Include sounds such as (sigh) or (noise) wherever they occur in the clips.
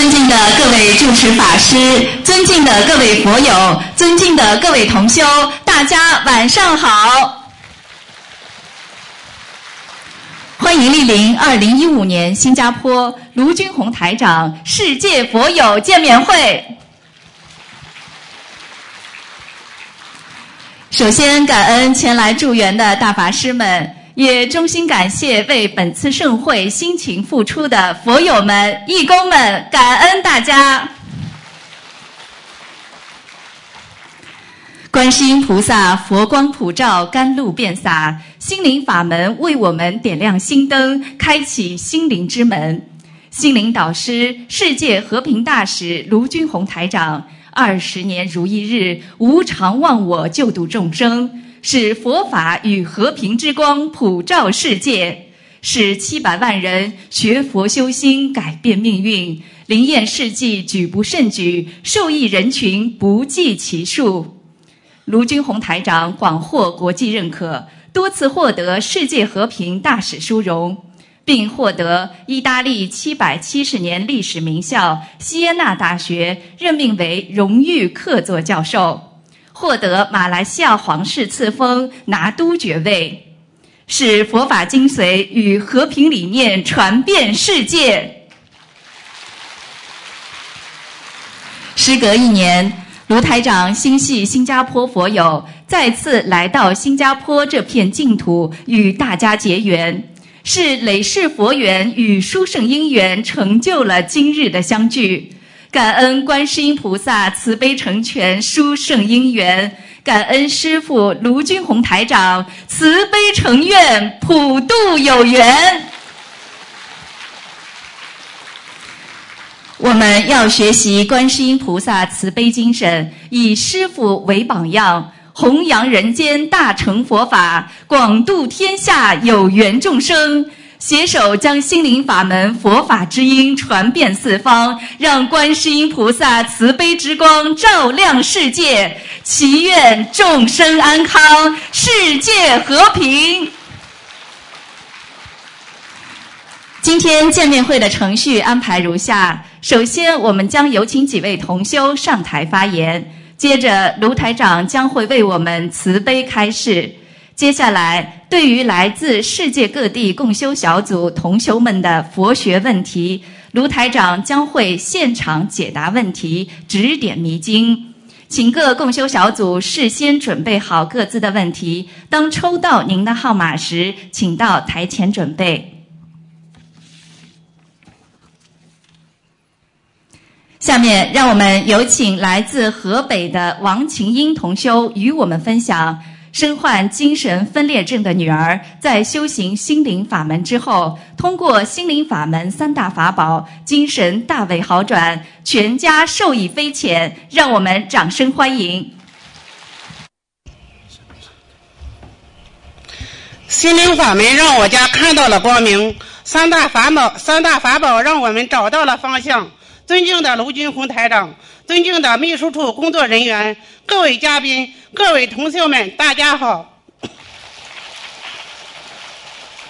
尊敬的各位住持法师，尊敬的各位佛友，尊敬的各位同修，大家晚上好！欢迎莅临二零一五年新加坡卢军宏台长世界佛友见面会。首先，感恩前来助缘的大法师们。也衷心感谢为本次盛会辛勤付出的佛友们、义工们，感恩大家。观世音菩萨佛光普照，甘露遍洒，心灵法门为我们点亮心灯，开启心灵之门。心灵导师、世界和平大使卢军宏台长，二十年如一日，无常忘我，救度众生。使佛法与和平之光普照世界，使七百万人学佛修心改变命运，灵验事迹举不胜举，受益人群不计其数。卢军宏台长广获国际认可，多次获得世界和平大使殊荣，并获得意大利七百七十年历史名校锡耶纳大学任命为荣誉客座教授。获得马来西亚皇室赐封拿督爵位，使佛法精髓与和平理念传遍世界。时隔一年，卢台长心系新加坡佛友，再次来到新加坡这片净土，与大家结缘，是累世佛缘与殊胜因缘，成就了今日的相聚。感恩观世音菩萨慈悲成全殊胜因缘，感恩师父卢军宏台长慈悲成愿普度有缘。我们要学习观世音菩萨慈悲精神，以师父为榜样，弘扬人间大乘佛法，广度天下有缘众生。携手将心灵法门、佛法之音传遍四方，让观世音菩萨慈悲之光照亮世界，祈愿众生安康，世界和平。今天见面会的程序安排如下：首先，我们将有请几位同修上台发言；接着，卢台长将会为我们慈悲开示。接下来，对于来自世界各地共修小组同修们的佛学问题，卢台长将会现场解答问题，指点迷津。请各共修小组事先准备好各自的问题，当抽到您的号码时，请到台前准备。下面，让我们有请来自河北的王琴英同修与我们分享。身患精神分裂症的女儿，在修行心灵法门之后，通过心灵法门三大法宝，精神大为好转，全家受益匪浅。让我们掌声欢迎！心灵法门让我家看到了光明，三大法宝，三大法宝让我们找到了方向。尊敬的卢军红台长，尊敬的秘书处工作人员，各位嘉宾。各位同学们，大家好！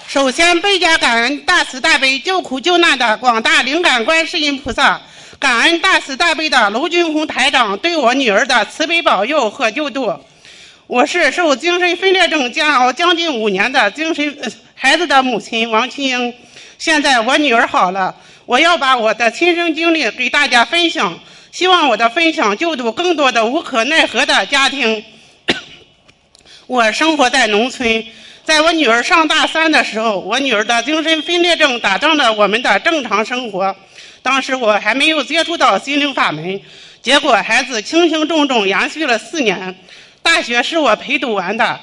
首先，倍加感恩大慈大悲救苦救难的广大灵感观世音菩萨，感恩大慈大悲的卢军红台长对我女儿的慈悲保佑和救度。我是受精神分裂症煎熬将近五年的精神孩子的母亲王清英。现在我女儿好了，我要把我的亲身经历给大家分享。希望我的分享救度更多的无可奈何的家庭。(coughs) 我生活在农村，在我女儿上大三的时候，我女儿的精神分裂症打断了我们的正常生活。当时我还没有接触到心灵法门，结果孩子轻轻重重延续了四年。大学是我陪读完的，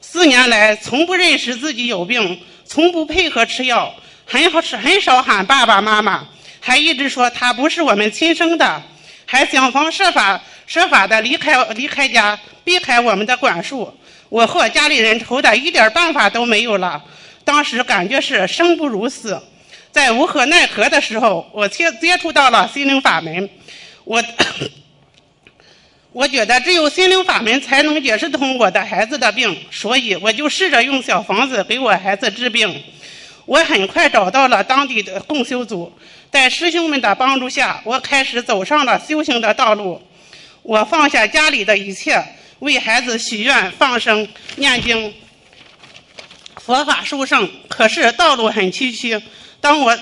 四年来从不认识自己有病，从不配合吃药，很好吃很少喊爸爸妈妈，还一直说他不是我们亲生的。还想方设法设法的离开离开家，避开我们的管束。我和家里人愁的一点办法都没有了。当时感觉是生不如死，在无可奈何的时候，我接接触到了心灵法门。我我觉得只有心灵法门才能解释通我的孩子的病，所以我就试着用小房子给我孩子治病。我很快找到了当地的共修组。在师兄们的帮助下，我开始走上了修行的道路。我放下家里的一切，为孩子许愿、放生、念经。佛法殊胜，可是道路很崎岖。当我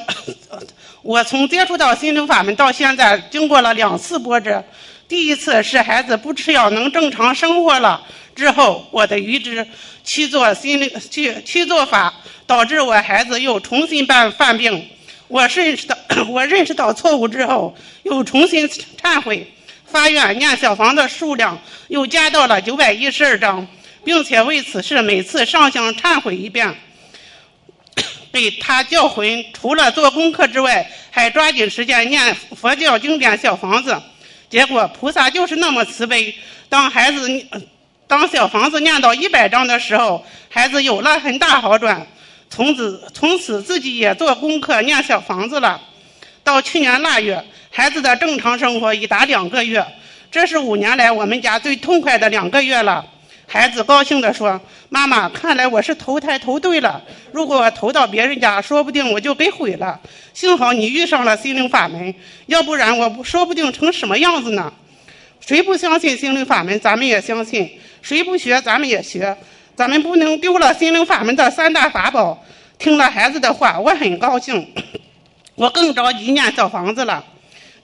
我从接触到心灵法门到现在，经过了两次波折。第一次是孩子不吃药能正常生活了之后，我的愚痴去做心灵去去做法，导致我孩子又重新犯犯病。我认识到 (clears throat) 我认识到错误之后，又重新忏悔，发愿念小房的数量又加到了九百一十二章。并且为此事每次上香忏悔一遍，(coughs) 被他教诲，除了做功课之外，还抓紧时间念佛教经典小房子。结果菩萨就是那么慈悲，当孩子当小房子念到一百章的时候，孩子有了很大好转，从此从此自己也做功课念小房子了。到去年腊月，孩子的正常生活已达两个月，这是五年来我们家最痛快的两个月了。孩子高兴地说：“妈妈，看来我是投胎投对了。如果我投到别人家，说不定我就给毁了。幸好你遇上了心灵法门，要不然我说不定成什么样子呢？谁不相信心灵法门，咱们也相信；谁不学，咱们也学。咱们不能丢了心灵法门的三大法宝。”听了孩子的话，我很高兴，我更着急念小房子了。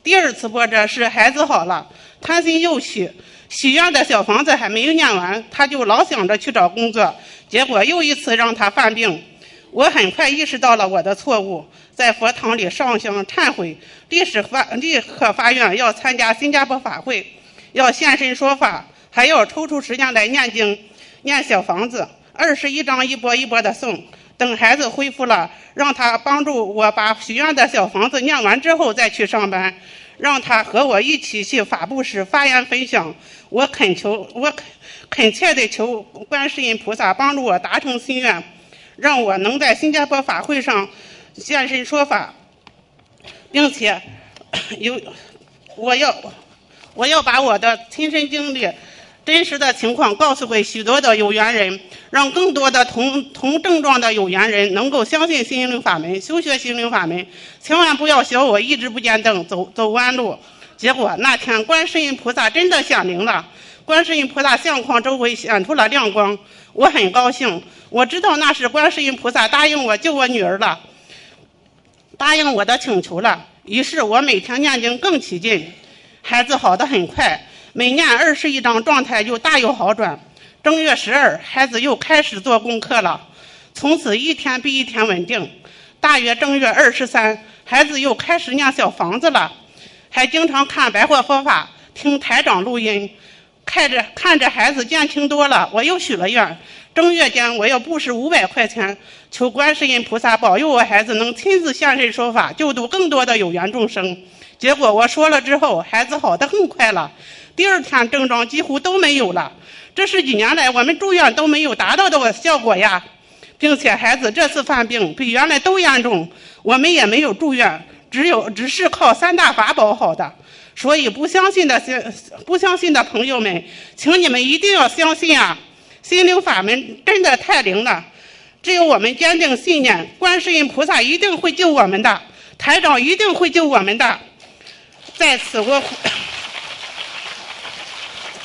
第二次波折是孩子好了，贪心又起。许愿的小房子还没有念完，他就老想着去找工作，结果又一次让他犯病。我很快意识到了我的错误，在佛堂里上香忏悔，立时发立刻发愿要参加新加坡法会，要现身说法，还要抽出时间来念经、念小房子，二十一张一波一波的送。等孩子恢复了，让他帮助我把许愿的小房子念完之后再去上班。让他和我一起去法布施发言分享。我恳求，我恳恳切地求观世音菩萨帮助我达成心愿，让我能在新加坡法会上现身说法，并且有我要我要把我的亲身经历。真实的情况告诉给许多的有缘人，让更多的同同症状的有缘人能够相信心灵法门，修学心灵法门。千万不要学我一直不见灯，走走弯路。结果那天观世音菩萨真的显灵了，观世音菩萨相框周围显出了亮光，我很高兴。我知道那是观世音菩萨答应我救我女儿了，答应我的请求了。于是我每天念经更起劲，孩子好的很快。每念二十一章，状态就大有好转。正月十二，孩子又开始做功课了，从此一天比一天稳定。大约正月二十三，孩子又开始念小房子了，还经常看白话佛法，听台长录音，看着看着孩子减轻多了，我又许了愿。正月间，我要布施五百块钱，求观世音菩萨保佑我孩子能亲自现身说法，救度更多的有缘众生。结果我说了之后，孩子好的很快了。第二天症状几乎都没有了，这是几年来我们住院都没有达到的效果呀，并且孩子这次犯病比原来都严重，我们也没有住院，只有只是靠三大法宝好的。所以不相信的心不相信的朋友们，请你们一定要相信啊！心灵法门真的太灵了，只有我们坚定信念，观世音菩萨一定会救我们的，台长一定会救我们的。在此我。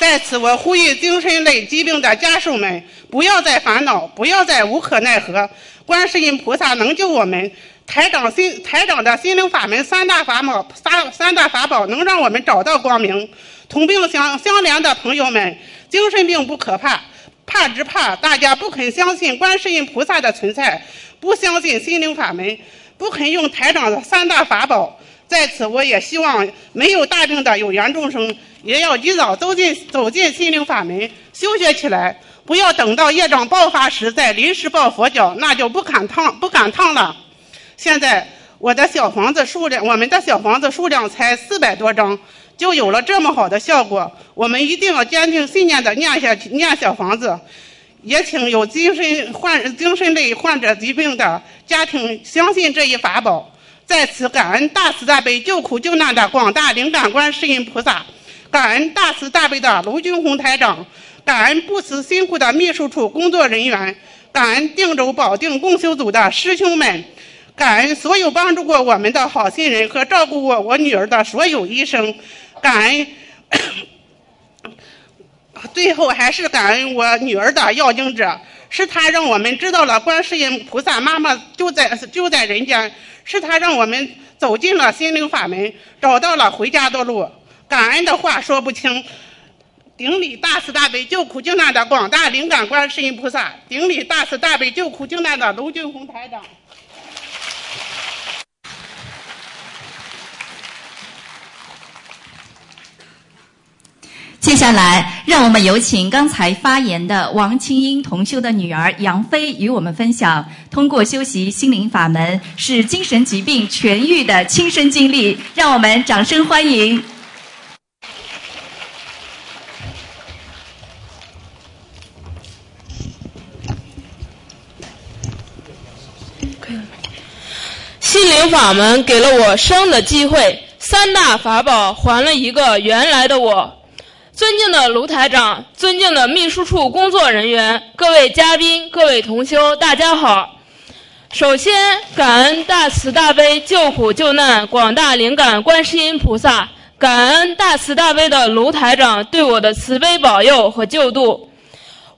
在此，我呼吁精神类疾病的家属们，不要再烦恼，不要再无可奈何。观世音菩萨能救我们，台长心台长的心灵法门三大法宝，三三大法宝能让我们找到光明。同病相相怜的朋友们，精神病不可怕，怕只怕大家不肯相信观世音菩萨的存在，不相信心灵法门，不肯用台长的三大法宝。在此，我也希望没有大病的有缘众生。也要及早走进走进心灵法门，修学起来，不要等到业障爆发时再临时抱佛脚，那就不赶趟不赶趟了。现在我的小房子数量，我们的小房子数量才四百多张，就有了这么好的效果。我们一定要坚定信念的念下去，念小房子。也请有精神患精神类患者疾病的家庭相信这一法宝。在此感恩大慈大悲救苦救难的广大灵感观世音菩萨。感恩大慈大悲的卢军红台长，感恩不辞辛苦的秘书处工作人员，感恩定州保定共修组的师兄们，感。恩所有帮助过我们的好心人和照顾过我女儿的所有医生，感恩。(coughs) 最后还是感恩我女儿的要经者，是他让我们知道了观世音菩萨妈妈就在就在人间，是他让我们走进了心灵法门，找到了回家的路。感恩的话说不清。顶礼大慈大悲救苦救难的广大灵感观世音菩萨，顶礼大慈大悲救苦救难的卢俊宏台长。接下来，让我们有请刚才发言的王清英同修的女儿杨飞与我们分享通过修习心灵法门使精神疾病痊愈的亲身经历。让我们掌声欢迎。心灵法门给了我生的机会，三大法宝还了一个原来的我。尊敬的卢台长，尊敬的秘书处工作人员，各位嘉宾，各位同修，大家好。首先，感恩大慈大悲救苦救难广大灵感观世音菩萨，感恩大慈大悲的卢台长对我的慈悲保佑和救度。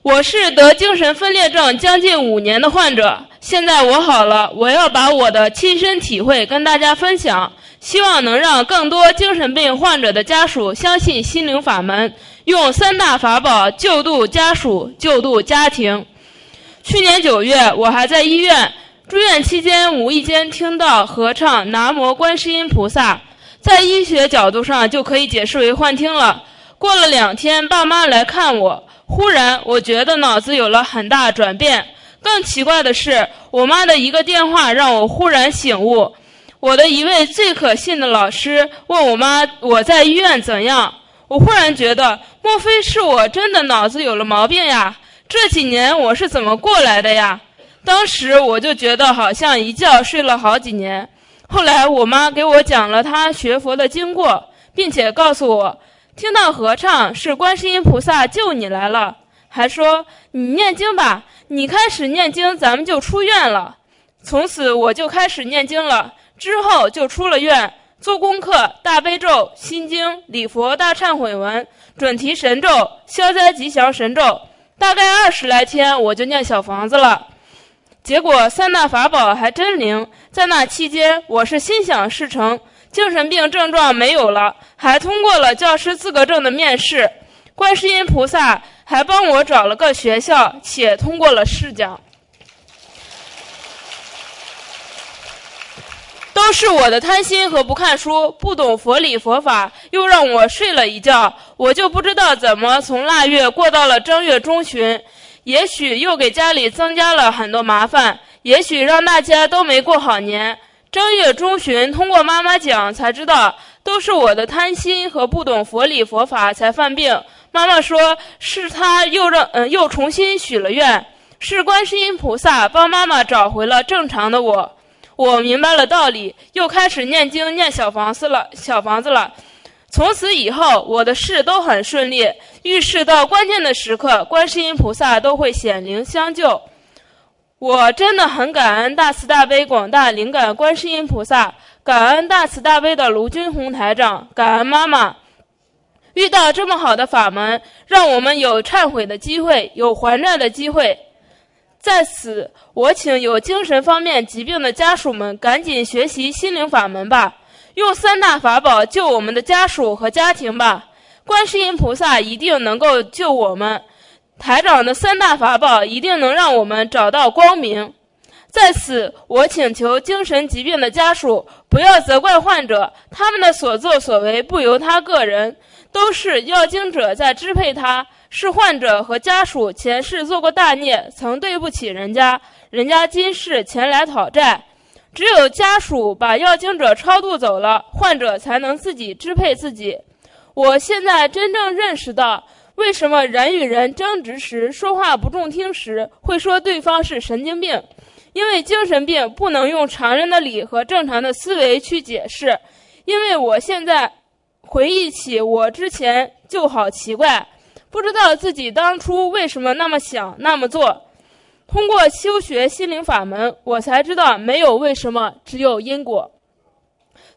我是得精神分裂症将近五年的患者，现在我好了，我要把我的亲身体会跟大家分享。希望能让更多精神病患者的家属相信心灵法门，用三大法宝救度家属、救度家庭。去年九月，我还在医院住院期间，无意间听到合唱《南无观世音菩萨》，在医学角度上就可以解释为幻听了。过了两天，爸妈来看我，忽然我觉得脑子有了很大转变。更奇怪的是，我妈的一个电话让我忽然醒悟。我的一位最可信的老师问我妈：“我在医院怎样？”我忽然觉得，莫非是我真的脑子有了毛病呀？这几年我是怎么过来的呀？当时我就觉得好像一觉睡了好几年。后来我妈给我讲了她学佛的经过，并且告诉我，听到合唱是观世音菩萨救你来了，还说你念经吧，你开始念经，咱们就出院了。从此我就开始念经了。之后就出了院，做功课，大悲咒、心经、礼佛大忏悔文、准提神咒、消灾吉祥神咒，大概二十来天我就念小房子了。结果三大法宝还真灵，在那期间我是心想事成，精神病症状没有了，还通过了教师资格证的面试，观世音菩萨还帮我找了个学校，且通过了试讲。都是我的贪心和不看书，不懂佛理佛法，又让我睡了一觉，我就不知道怎么从腊月过到了正月中旬，也许又给家里增加了很多麻烦，也许让大家都没过好年。正月中旬，通过妈妈讲才知道，都是我的贪心和不懂佛理佛法才犯病。妈妈说，是她又让嗯又重新许了愿，是观世音菩萨帮妈妈找回了正常的我。我明白了道理，又开始念经念小房子了。小房子了，从此以后，我的事都很顺利。遇事到关键的时刻，观世音菩萨都会显灵相救。我真的很感恩大慈大悲广大灵感观世音菩萨，感恩大慈大悲的卢军红台长，感恩妈妈。遇到这么好的法门，让我们有忏悔的机会，有还债的机会。在此，我请有精神方面疾病的家属们赶紧学习心灵法门吧，用三大法宝救我们的家属和家庭吧。观世音菩萨一定能够救我们，台长的三大法宝一定能让我们找到光明。在此，我请求精神疾病的家属不要责怪患者，他们的所作所为不由他个人，都是药经者在支配他。是患者和家属前世做过大孽，曾对不起人家，人家今世前来讨债。只有家属把药经者超度走了，患者才能自己支配自己。我现在真正认识到，为什么人与人争执时说话不中听时会说对方是神经病，因为精神病不能用常人的理和正常的思维去解释。因为我现在回忆起我之前就好奇怪。不知道自己当初为什么那么想那么做，通过修学心灵法门，我才知道没有为什么，只有因果。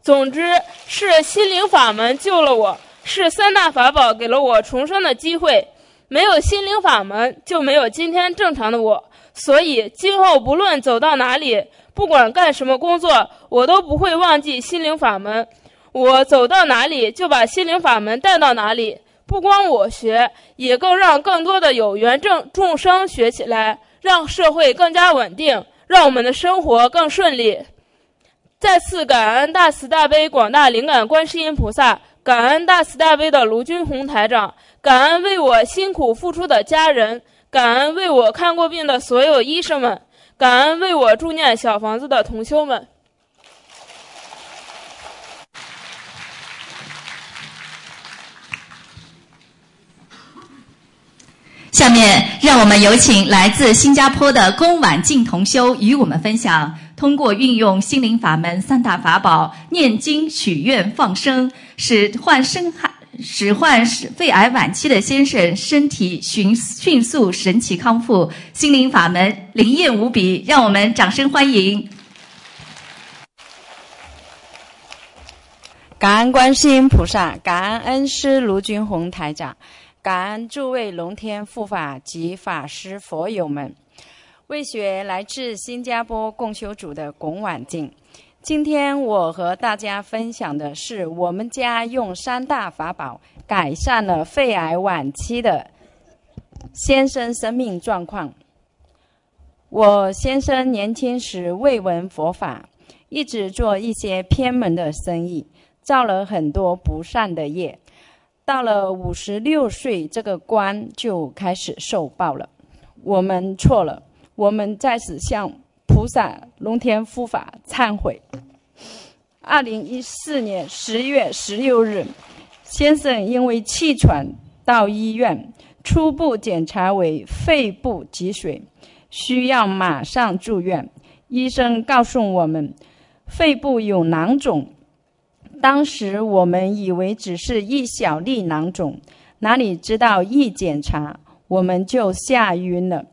总之，是心灵法门救了我，是三大法宝给了我重生的机会。没有心灵法门，就没有今天正常的我。所以，今后不论走到哪里，不管干什么工作，我都不会忘记心灵法门。我走到哪里，就把心灵法门带到哪里。不光我学，也更让更多的有缘众众生学起来，让社会更加稳定，让我们的生活更顺利。再次感恩大慈大悲广大灵感观世音菩萨，感恩大慈大悲的卢军红台长，感恩为我辛苦付出的家人，感恩为我看过病的所有医生们，感恩为我助念小房子的同修们。下面，让我们有请来自新加坡的龚婉静同修与我们分享，通过运用心灵法门三大法宝——念经、许愿、放生，使患生害、使患肺癌晚期的先生身体迅迅速神奇康复。心灵法门灵验无比，让我们掌声欢迎！感恩观世音菩萨，感恩恩师卢军宏台长。感恩诸位龙天护法及法师佛友们，为学来自新加坡共修组的龚婉静。今天我和大家分享的是，我们家用三大法宝改善了肺癌晚期的先生生命状况。我先生年轻时未闻佛法，一直做一些偏门的生意，造了很多不善的业。到了五十六岁，这个关就开始受报了。我们错了，我们在此向菩萨、龙天护法忏悔。二零一四年十月十六日，先生因为气喘到医院，初步检查为肺部积水，需要马上住院。医生告诉我们，肺部有囊肿。当时我们以为只是一小粒囊肿，哪里知道一检查我们就吓晕了。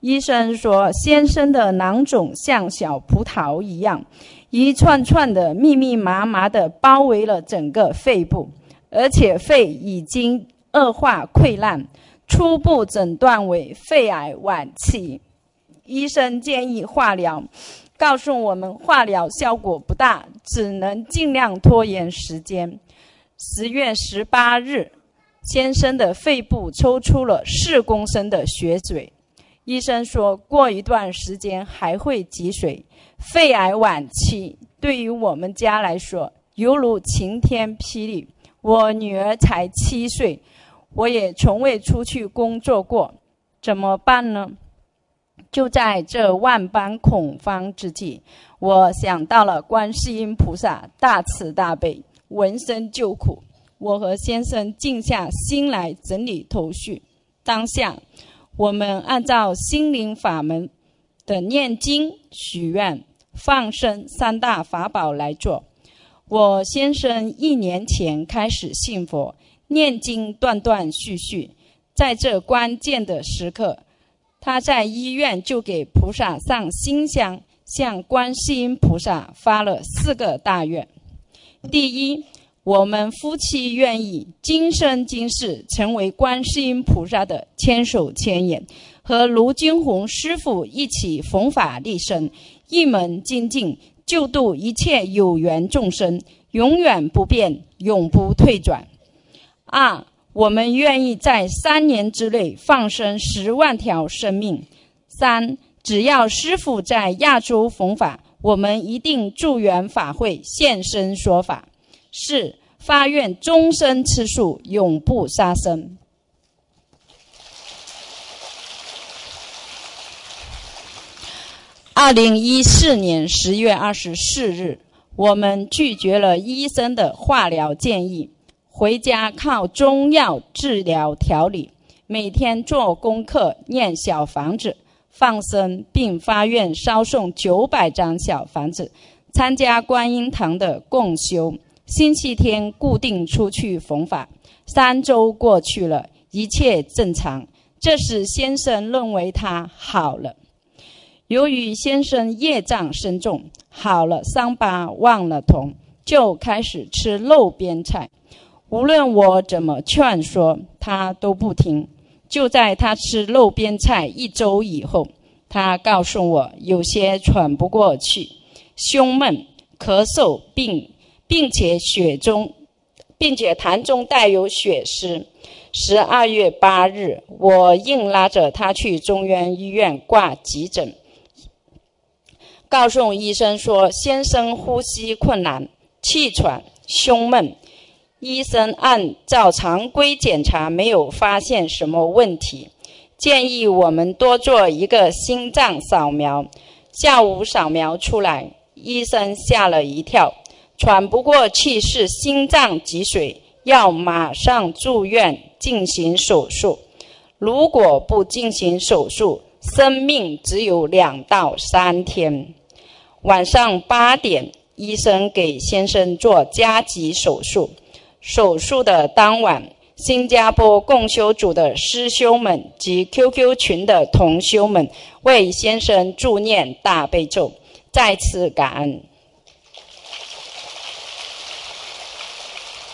医生说，先生的囊肿像小葡萄一样，一串串的密密麻麻的包围了整个肺部，而且肺已经恶化溃烂，初步诊断为肺癌晚期。医生建议化疗。告诉我们化疗效果不大，只能尽量拖延时间。十月十八日，先生的肺部抽出了四公升的血水，医生说过一段时间还会积水。肺癌晚期对于我们家来说犹如晴天霹雳。我女儿才七岁，我也从未出去工作过，怎么办呢？就在这万般恐慌之际，我想到了观世音菩萨大慈大悲，闻声救苦。我和先生静下心来整理头绪。当下，我们按照心灵法门的念经、许愿、放生三大法宝来做。我先生一年前开始信佛，念经断断续续，在这关键的时刻。他在医院就给菩萨上新香，向观世音菩萨发了四个大愿：第一，我们夫妻愿意今生今世成为观世音菩萨的千手千眼，和卢金红师傅一起弘法利生，一门精进，救度一切有缘众生，永远不变，永不退转。二。我们愿意在三年之内放生十万条生命。三，只要师傅在亚洲弘法，我们一定助缘法会现身说法。四，发愿终身吃素，永不杀生。二零一四年十月二十四日，我们拒绝了医生的化疗建议。回家靠中药治疗调理，每天做功课、念小房子、放生，并发愿烧送九百张小房子，参加观音堂的共修。星期天固定出去弘法。三周过去了，一切正常。这时先生认为他好了。由于先生业障深重，好了伤疤忘了痛，就开始吃路边菜。无论我怎么劝说，他都不听。就在他吃路边菜一周以后，他告诉我有些喘不过气，胸闷、咳嗽，并并且血中，并且痰中带有血丝。十二月八日，我硬拉着他去中原医院挂急诊，告诉医生说先生呼吸困难、气喘、胸闷。医生按照常规检查，没有发现什么问题，建议我们多做一个心脏扫描。下午扫描出来，医生吓了一跳，喘不过气是心脏积水，要马上住院进行手术。如果不进行手术，生命只有两到三天。晚上八点，医生给先生做加急手术。手术的当晚，新加坡共修组的师兄们及 QQ 群的同修们为先生助念大悲咒，再次感恩。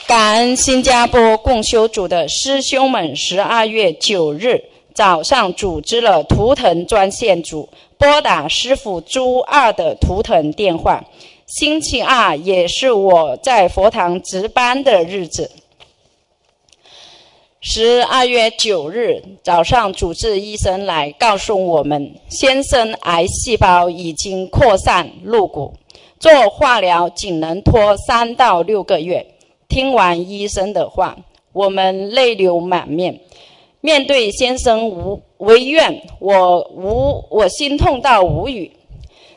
感恩新加坡共修组的师兄们，十二月九日早上组织了图腾专线组，拨打师傅朱二的图腾电话。星期二也是我在佛堂值班的日子。十二月九日早上，主治医生来告诉我们，先生癌细胞已经扩散入骨，做化疗仅能拖三到六个月。听完医生的话，我们泪流满面。面对先生无微怨，我无我心痛到无语。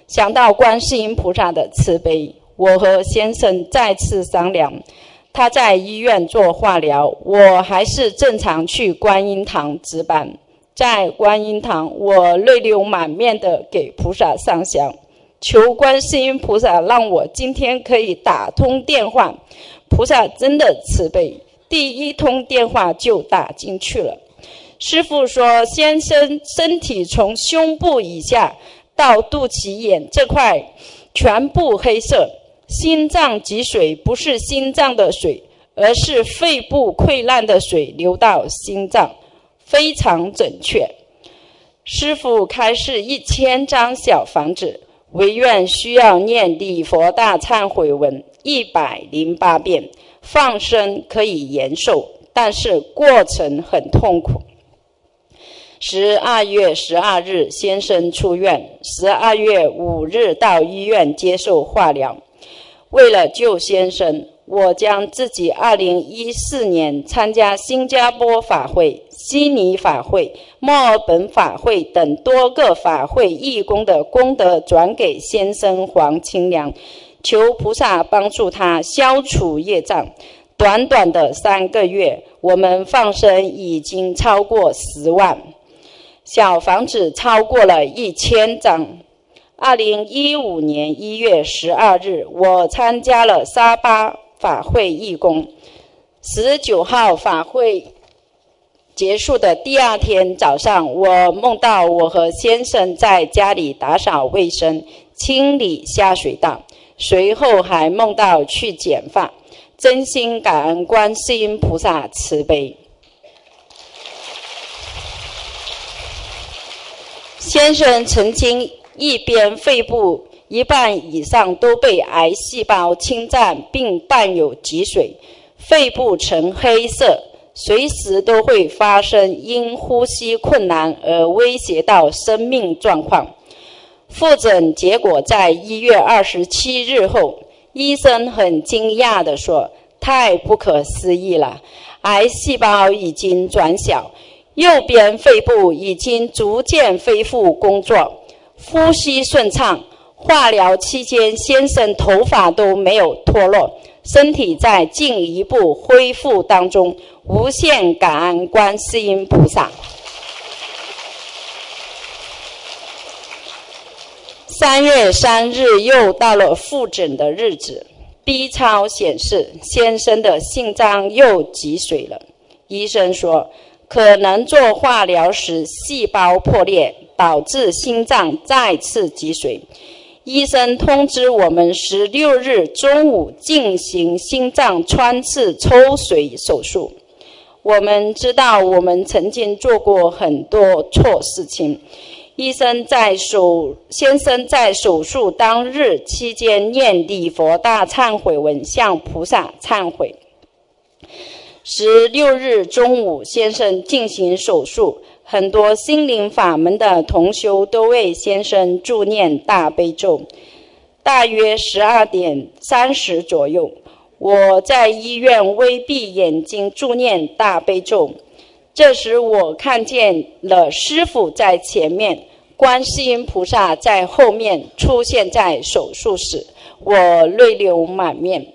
想到观世音菩萨的慈悲，我和先生再次商量。他在医院做化疗，我还是正常去观音堂值班。在观音堂，我泪流满面的给菩萨上香，求观世音菩萨让我今天可以打通电话。菩萨真的慈悲，第一通电话就打进去了。师傅说，先生身体从胸部以下。到肚脐眼这块全部黑色，心脏积水不是心脏的水，而是肺部溃烂的水流到心脏，非常准确。师傅开示一千张小房子，唯愿需要念礼佛大忏悔文一百零八遍，放生可以延寿，但是过程很痛苦。十二月十二日，先生出院。十二月五日到医院接受化疗。为了救先生，我将自己二零一四年参加新加坡法会、悉尼法会、墨尔本法会等多个法会义工的功德转给先生黄清良，求菩萨帮助他消除业障。短短的三个月，我们放生已经超过十万。小房子超过了一千张。二零一五年一月十二日，我参加了沙巴法会义工。十九号法会结束的第二天早上，我梦到我和先生在家里打扫卫生、清理下水道，随后还梦到去剪发。真心感恩观世音菩萨慈悲。先生曾经一边肺部一半以上都被癌细胞侵占，并伴有积水，肺部呈黑色，随时都会发生因呼吸困难而威胁到生命状况。复诊结果在一月二十七日后，医生很惊讶地说：“太不可思议了，癌细胞已经转小。”右边肺部已经逐渐恢复工作，呼吸顺畅。化疗期间，先生头发都没有脱落，身体在进一步恢复当中。无限感恩观世音菩萨。三月三日又到了复诊的日子，B 超显示先生的心脏又积水了。医生说。可能做化疗时细胞破裂，导致心脏再次积水。医生通知我们，十六日中午进行心脏穿刺抽水手术。我们知道，我们曾经做过很多错事情。医生在手先生在手术当日期间念礼佛大忏悔文，向菩萨忏悔。十六日中午，先生进行手术。很多心灵法门的同修都为先生助念大悲咒。大约十二点三十左右，我在医院微闭眼睛助念大悲咒。这时，我看见了师傅在前面，观世音菩萨在后面出现在手术室，我泪流满面。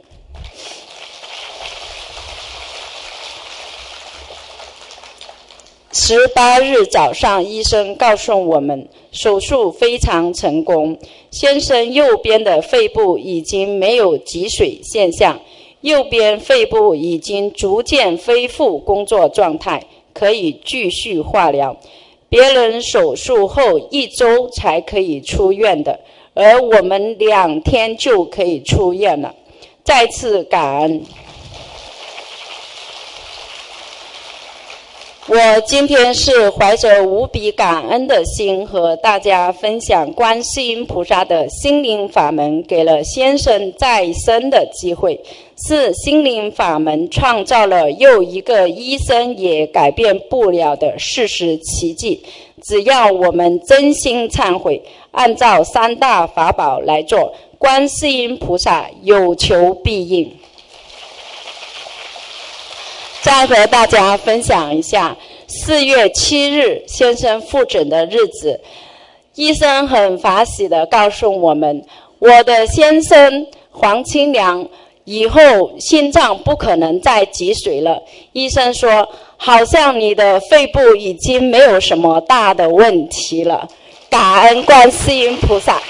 十八日早上，医生告诉我们，手术非常成功。先生右边的肺部已经没有积水现象，右边肺部已经逐渐恢复工作状态，可以继续化疗。别人手术后一周才可以出院的，而我们两天就可以出院了。再次感恩。我今天是怀着无比感恩的心和大家分享观世音菩萨的心灵法门，给了先生再生的机会，是心灵法门创造了又一个医生也改变不了的事实奇迹。只要我们真心忏悔，按照三大法宝来做，观世音菩萨有求必应。再和大家分享一下四月七日先生复诊的日子，医生很法喜的告诉我们，我的先生黄清良以后心脏不可能再积水了。医生说，好像你的肺部已经没有什么大的问题了。感恩观世音菩萨，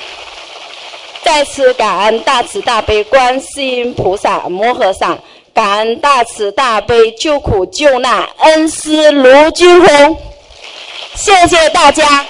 再次感恩大慈大悲观世音菩萨摩诃萨。感恩大慈大悲救苦救难恩师卢军红，谢谢大家。